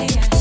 yeah.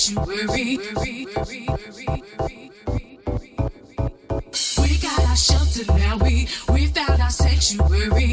sanctuary. We got our shelter now. We we found our sanctuary.